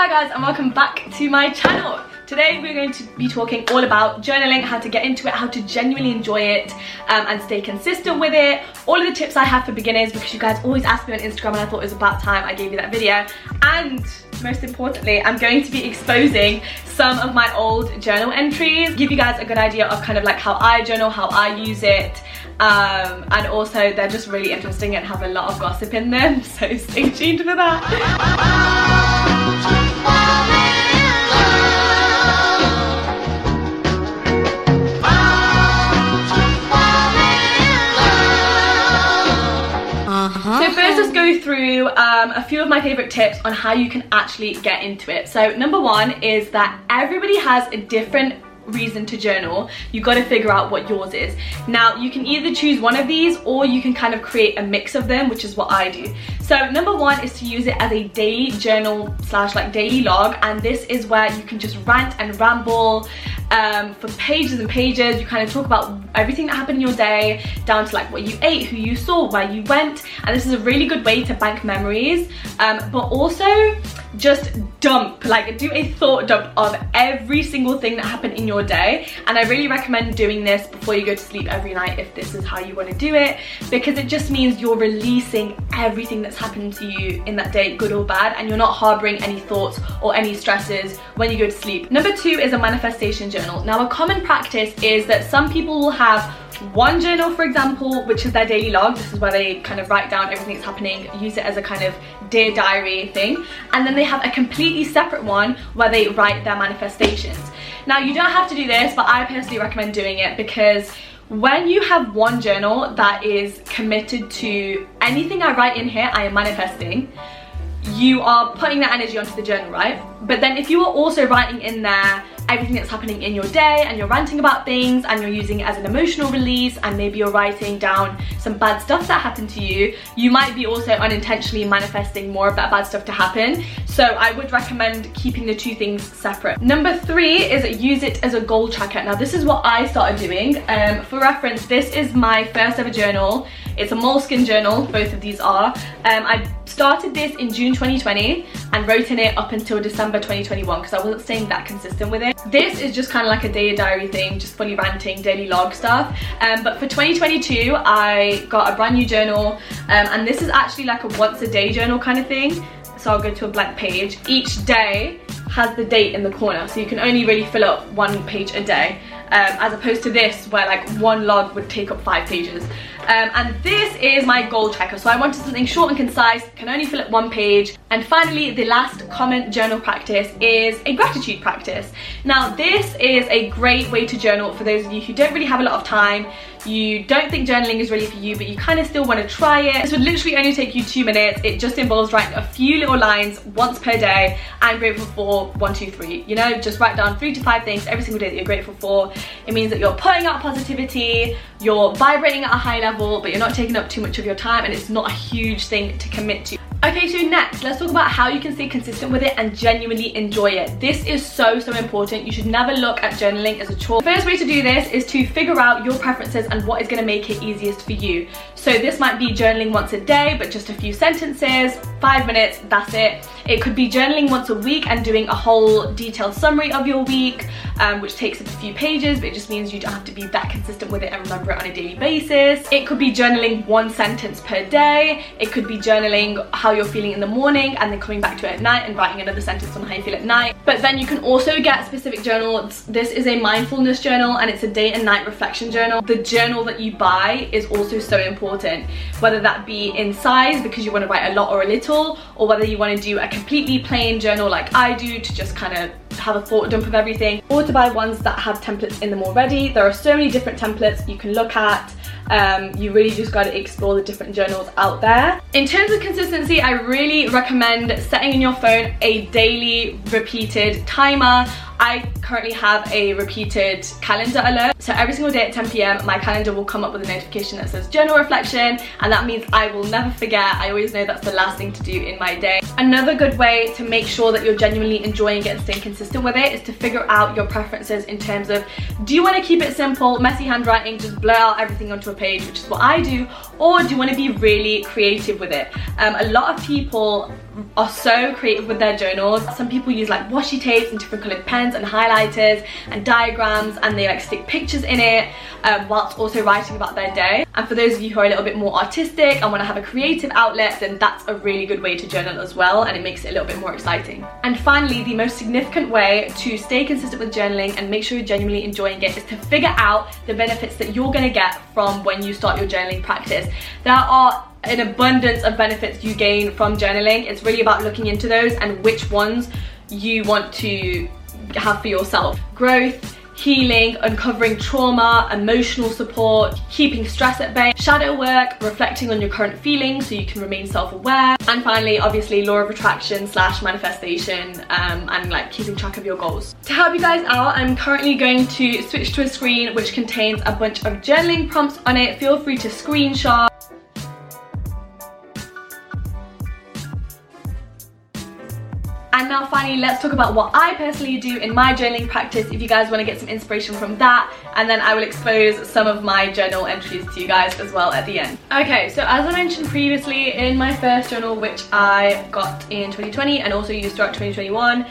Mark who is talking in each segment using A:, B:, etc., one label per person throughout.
A: Hi guys and welcome back to my channel. Today we're going to be talking all about journaling, how to get into it, how to genuinely enjoy it um, and stay consistent with it. All of the tips I have for beginners because you guys always ask me on Instagram and I thought it was about time I gave you that video. And most importantly, I'm going to be exposing some of my old journal entries, give you guys a good idea of kind of like how I journal, how I use it, um, and also they're just really interesting and have a lot of gossip in them, so stay tuned for that. Through um, a few of my favorite tips on how you can actually get into it. So number one is that everybody has a different reason to journal, you got to figure out what yours is. Now, you can either choose one of these or you can kind of create a mix of them, which is what I do. So number one is to use it as a daily journal slash like daily log. And this is where you can just rant and ramble um, for pages and pages. You kind of talk about everything that happened in your day, down to like what you ate, who you saw, where you went. And this is a really good way to bank memories, um, but also just dump, like do a thought dump of every single thing that happened in your day. And I really recommend doing this before you go to sleep every night if this is how you want to do it, because it just means you're releasing everything that's happened to you in that day, good or bad, and you're not harboring any thoughts or any stresses when you go to sleep. Number two is a manifestation journal. Now, a common practice is that some people will have one journal for example which is their daily log this is where they kind of write down everything that's happening use it as a kind of dear diary thing and then they have a completely separate one where they write their manifestations now you don't have to do this but I personally recommend doing it because when you have one journal that is committed to anything I write in here I am manifesting you are putting that energy onto the journal right? But then if you are also writing in there everything that's happening in your day and you're ranting about things and you're using it as an emotional release and maybe you're writing down some bad stuff that happened to you, you might be also unintentionally manifesting more of that bad stuff to happen. So I would recommend keeping the two things separate. Number three is use it as a goal tracker. Now this is what I started doing. Um, for reference, this is my first ever journal. It's a Moleskine journal, both of these are. Um, I started this in June 2020 and wrote in it up until December 2021 because I wasn't staying that consistent with it. This is just kind of like a day diary thing, just fully ranting, daily log stuff. Um, but for 2022, I got a brand new journal um, and this is actually like a once a day journal kind of thing. So I'll go to a blank page. Each day has the date in the corner so you can only really fill up one page a day um, as opposed to this where like one log would take up five pages. Um, and this is my goal tracker. So I wanted something short and concise, can only fill up one page. And finally, the last common journal practice is a gratitude practice. Now this is a great way to journal for those of you who don't really have a lot of time, you don't think journaling is really for you, but you kind of still want to try it. This would literally only take you two minutes. It just involves writing a few little lines once per day. I'm grateful for one, two, three. You know, just write down three to five things every single day that you're grateful for. It means that you're putting out positivity, you're vibrating at a high level, but you're not taking up too much of your time and it's not a huge thing to commit to. Okay, so next, let's talk about how you can stay consistent with it and genuinely enjoy it. This is so, so important. You should never look at journaling as a chore. The first way to do this is to figure out your preferences and what is gonna make it easiest for you. So this might be journaling once a day, but just a few sentences, five minutes, that's it. It could be journaling once a week and doing a whole detailed summary of your week, um, which takes up a few pages, but it just means you don't have to be that consistent with it and remember it on a daily basis. It could be journaling one sentence per day. It could be journaling how you're feeling in the morning and then coming back to it at night and writing another sentence on how you feel at night. But then you can also get specific journals. This is a mindfulness journal and it's a day and night reflection journal. The journal that you buy is also so important, whether that be in size because you want to write a lot or a little, or whether you want to do a completely plain journal like I do to just kind of have a thought dump of everything or to buy ones that have templates in them already. There are so many different templates you can look at. Um, you really just got to explore the different journals out there. In terms of consistency, I really recommend setting in your phone a daily repeated timer. I currently have a repeated calendar alert. So every single day at 10 p.m. my calendar will come up with a notification that says journal reflection and that means I will never forget. I always know that's the last thing to do in my day. Another good way to make sure that you're genuinely enjoying it and staying consistent with it is to figure out your preferences in terms of do you want to keep it simple, messy handwriting, just blur out everything onto a page, which is what I do, or do you want to be really creative with it? Um, a lot of people are so creative with their journals. Some people use like washi tapes and different colored pens and highlighters and diagrams and they like stick pictures in it um, whilst also writing about their day. And for those of you who are a little bit more artistic and want to have a creative outlet, then that's a really good way to journal as well and it makes it a little bit more exciting. And finally, the most significant way to stay consistent with journaling and make sure you're genuinely enjoying it is to figure out the benefits that you're going to get from when you start your journaling practice. There are an abundance of benefits you gain from journaling. It's really about looking into those and which ones you want to have for yourself. Growth, healing, uncovering trauma, emotional support, keeping stress at bay, shadow work, reflecting on your current feelings so you can remain self-aware, and finally, obviously, law of attraction slash manifestation um, and like keeping track of your goals. To help you guys out, I'm currently going to switch to a screen which contains a bunch of journaling prompts on it. Feel free to screenshot And now finally, let's talk about what I personally do in my journaling practice if you guys want to get some inspiration from that. And then I will expose some of my journal entries to you guys as well at the end. Okay, so as I mentioned previously in my first journal, which I got in 2020 and also used throughout 2021,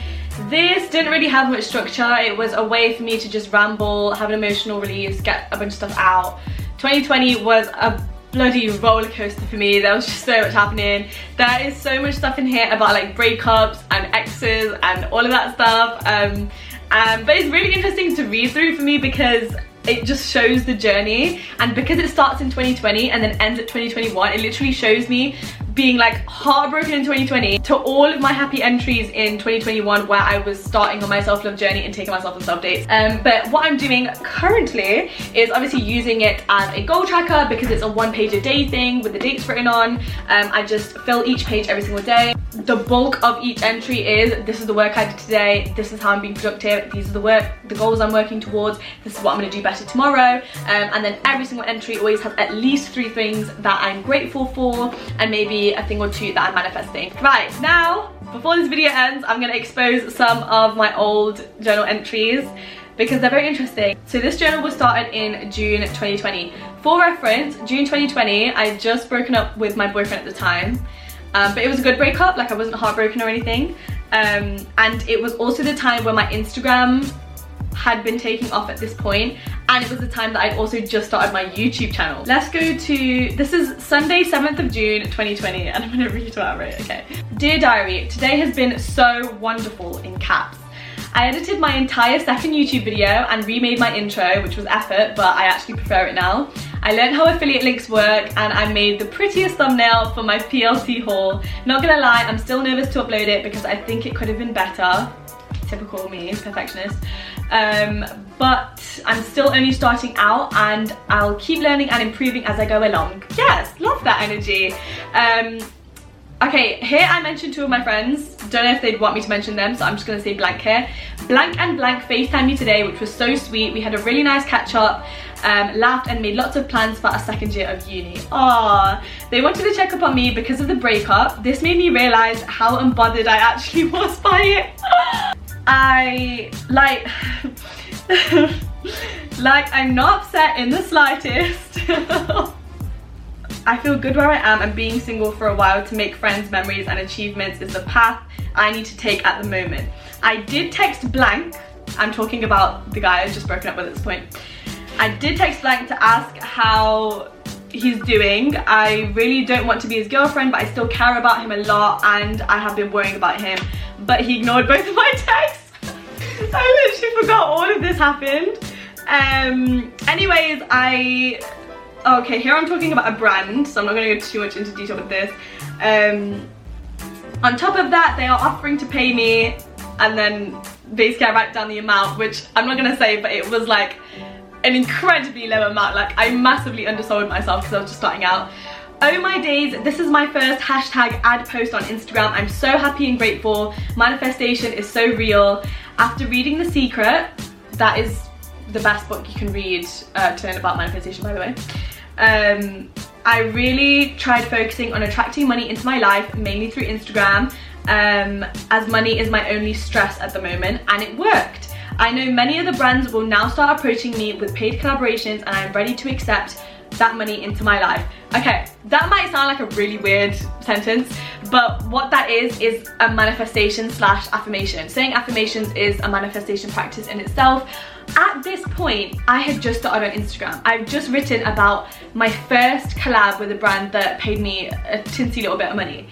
A: this didn't really have much structure. It was a way for me to just ramble, have an emotional release, get a bunch of stuff out. 2020 was a bloody roller coaster for me. There was just so much happening. There is so much stuff in here about like breakups and exes and all of that stuff. Um, um, but it's really interesting to read through for me because it just shows the journey and because it starts in 2020 and then ends at 2021 it literally shows me being like heartbroken in 2020 to all of my happy entries in 2021 where I was starting on my self-love journey and taking myself on self-dates. Um, but what I'm doing currently is obviously using it as a goal tracker because it's a one page a day thing with the dates written on. Um, I just fill each page every single day. The bulk of each entry is this is the work I did today, this is how I'm being productive, these are the work, the goals I'm working towards, this is what I'm gonna do better tomorrow. Um, and then every single entry always has at least three things that I'm grateful for and maybe a thing or two that I'm manifesting. Right, now, before this video ends, I'm gonna expose some of my old journal entries because they're very interesting. So this journal was started in June 2020. For reference, June 2020, I had just broken up with my boyfriend at the time. Um, but it was a good breakup, like I wasn't heartbroken or anything. Um, and it was also the time where my Instagram had been taking off at this point and it was the time that I'd also just started my YouTube channel. Let's go to, this is Sunday 7th of June 2020 and I'm gonna read it out right, okay. Dear Diary, today has been so wonderful in caps. I edited my entire second YouTube video and remade my intro, which was effort, but I actually prefer it now. I learned how affiliate links work and I made the prettiest thumbnail for my PLT haul. Not gonna lie, I'm still nervous to upload it because I think it could have been better typical me, perfectionist. Um, but I'm still only starting out and I'll keep learning and improving as I go along. Yes, love that energy. Um, okay, here I mentioned two of my friends. Don't know if they'd want me to mention them, so I'm just gonna say blank here. Blank and Blank FaceTime me today, which was so sweet. We had a really nice catch up, um, laughed and made lots of plans for our second year of uni. Aww. They wanted to check up on me because of the breakup. This made me realize how unbothered I actually was by it. I like like I'm not upset in the slightest. I feel good where I am and being single for a while to make friends, memories and achievements is the path I need to take at the moment. I did text Blank, I'm talking about the guy I've just broken up with at this point. I did text Blank to ask how he's doing. I really don't want to be his girlfriend but I still care about him a lot and I have been worrying about him but he ignored both of my texts. I literally forgot all of this happened. Um, anyways, I, okay, here I'm talking about a brand, so I'm not gonna go too much into detail with this. Um, on top of that, they are offering to pay me and then basically I write down the amount, which I'm not gonna say, but it was like an incredibly low amount. Like I massively undersold myself because I was just starting out. Oh my days, this is my first hashtag ad post on Instagram. I'm so happy and grateful. Manifestation is so real. After reading The Secret, that is the best book you can read uh, to learn about manifestation by the way. Um, I really tried focusing on attracting money into my life, mainly through Instagram, um, as money is my only stress at the moment, and it worked. I know many of the brands will now start approaching me with paid collaborations and I'm ready to accept that money into my life. Okay, that might sound like a really weird sentence, but what that is, is a manifestation slash affirmation. Saying affirmations is a manifestation practice in itself. At this point, I had just started on Instagram. I've just written about my first collab with a brand that paid me a tinsy little bit of money.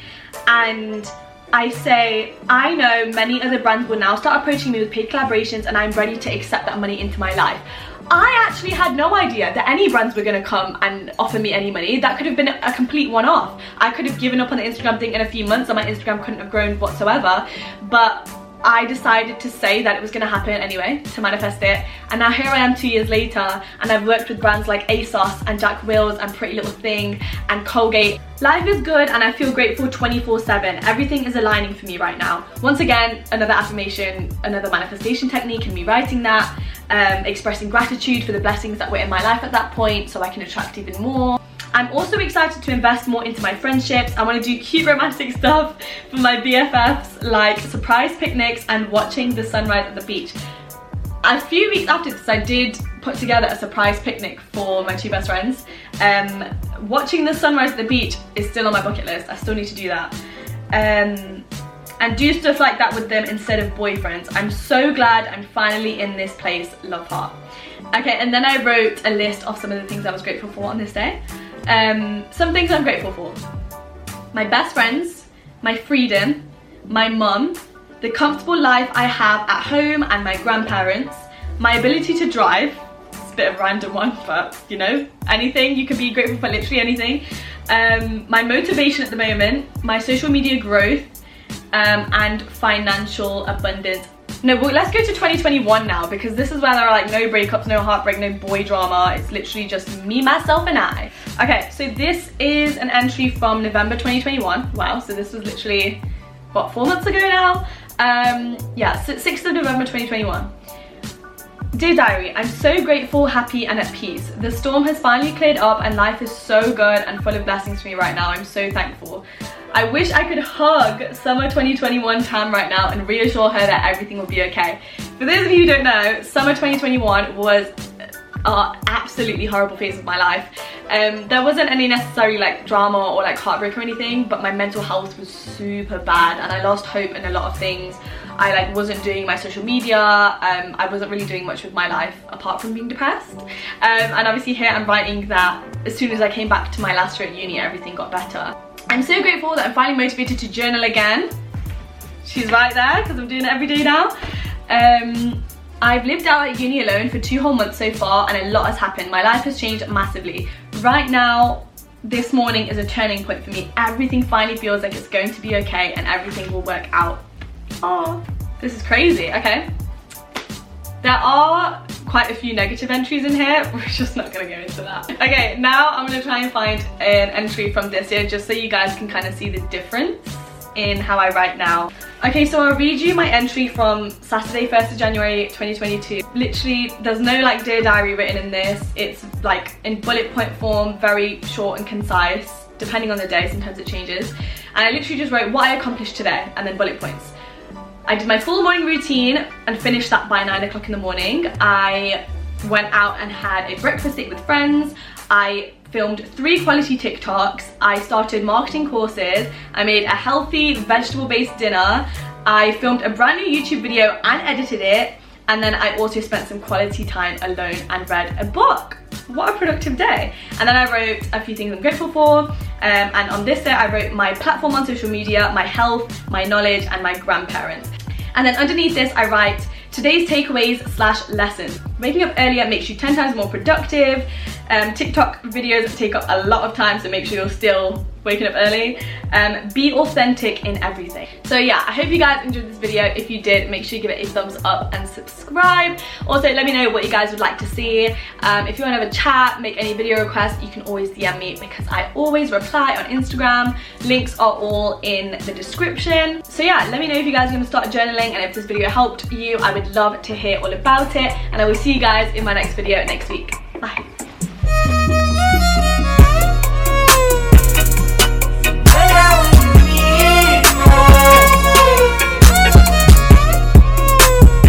A: And I say, I know many other brands will now start approaching me with paid collaborations and I'm ready to accept that money into my life. I actually had no idea that any brands were gonna come and offer me any money. That could have been a complete one-off. I could have given up on the Instagram thing in a few months and my Instagram couldn't have grown whatsoever. But I decided to say that it was going to happen anyway, to manifest it. And now here I am two years later and I've worked with brands like ASOS and Jack Wills and Pretty Little Thing and Colgate. Life is good and I feel grateful 24-7. Everything is aligning for me right now. Once again, another affirmation, another manifestation technique and me writing that, um, expressing gratitude for the blessings that were in my life at that point so I can attract even more. I'm also excited to invest more into my friendships. I want to do cute romantic stuff for my BFFs like surprise picnics and watching the sunrise at the beach. A few weeks after this I did put together a surprise picnic for my two best friends. Um, watching the sunrise at the beach is still on my bucket list. I still need to do that. Um, and do stuff like that with them instead of boyfriends. I'm so glad I'm finally in this place, love heart. Okay, and then I wrote a list of some of the things I was grateful for on this day. Um, some things I'm grateful for. My best friends, my freedom, my mum, the comfortable life I have at home and my grandparents, my ability to drive, it's a bit of a random one, but you know, anything, you can be grateful for literally anything. Um, my motivation at the moment, my social media growth, um, and financial abundance no, well, let's go to 2021 now because this is where there are like no breakups, no heartbreak, no boy drama. It's literally just me, myself, and I. Okay, so this is an entry from November 2021. Wow, so this was literally, what, four months ago now? Um, yeah, 6th of November 2021. Dear Diary, I'm so grateful, happy and at peace. The storm has finally cleared up and life is so good and full of blessings for me right now. I'm so thankful. I wish I could hug summer 2021 Tam right now and reassure her that everything will be okay. For those of you who don't know, summer 2021 was an absolutely horrible phase of my life. Um, there wasn't any necessary like drama or like heartbreak or anything, but my mental health was super bad and I lost hope in a lot of things. I like wasn't doing my social media, um, I wasn't really doing much with my life apart from being depressed. Um, and obviously here I'm writing that as soon as I came back to my last year at uni, everything got better. I'm so grateful that I'm finally motivated to journal again. She's right there because I'm doing it every day now. Um, I've lived out at uni alone for two whole months so far and a lot has happened. My life has changed massively. Right now, this morning is a turning point for me. Everything finally feels like it's going to be okay and everything will work out. Oh, this is crazy, okay. There are quite a few negative entries in here. We're just not gonna go into that. Okay, now I'm gonna try and find an entry from this year just so you guys can kind of see the difference in how I write now. Okay, so I'll read you my entry from Saturday, 1st of January 2022. Literally, there's no like dear diary written in this. It's like in bullet point form, very short and concise, depending on the day, sometimes it changes. And I literally just wrote what I accomplished today and then bullet points. I did my full morning routine and finished that by nine o'clock in the morning. I went out and had a breakfast date with friends. I filmed three quality TikToks. I started marketing courses. I made a healthy vegetable-based dinner. I filmed a brand new YouTube video and edited it. And then I also spent some quality time alone and read a book. What a productive day. And then I wrote a few things I'm grateful for. Um, and on this day, I wrote my platform on social media, my health, my knowledge, and my grandparents. And then underneath this, I write today's takeaways slash lessons. Waking up earlier makes you 10 times more productive. Um, TikTok videos take up a lot of time, so make sure you're still waking up early. Um, be authentic in everything. So yeah, I hope you guys enjoyed this video. If you did, make sure you give it a thumbs up and subscribe. Also, let me know what you guys would like to see. Um, if you want to have a chat, make any video requests, you can always DM me because I always reply on Instagram. Links are all in the description. So yeah, let me know if you guys are going to start journaling and if this video helped you. I would love to hear all about it. And I will see you guys in my next video next week.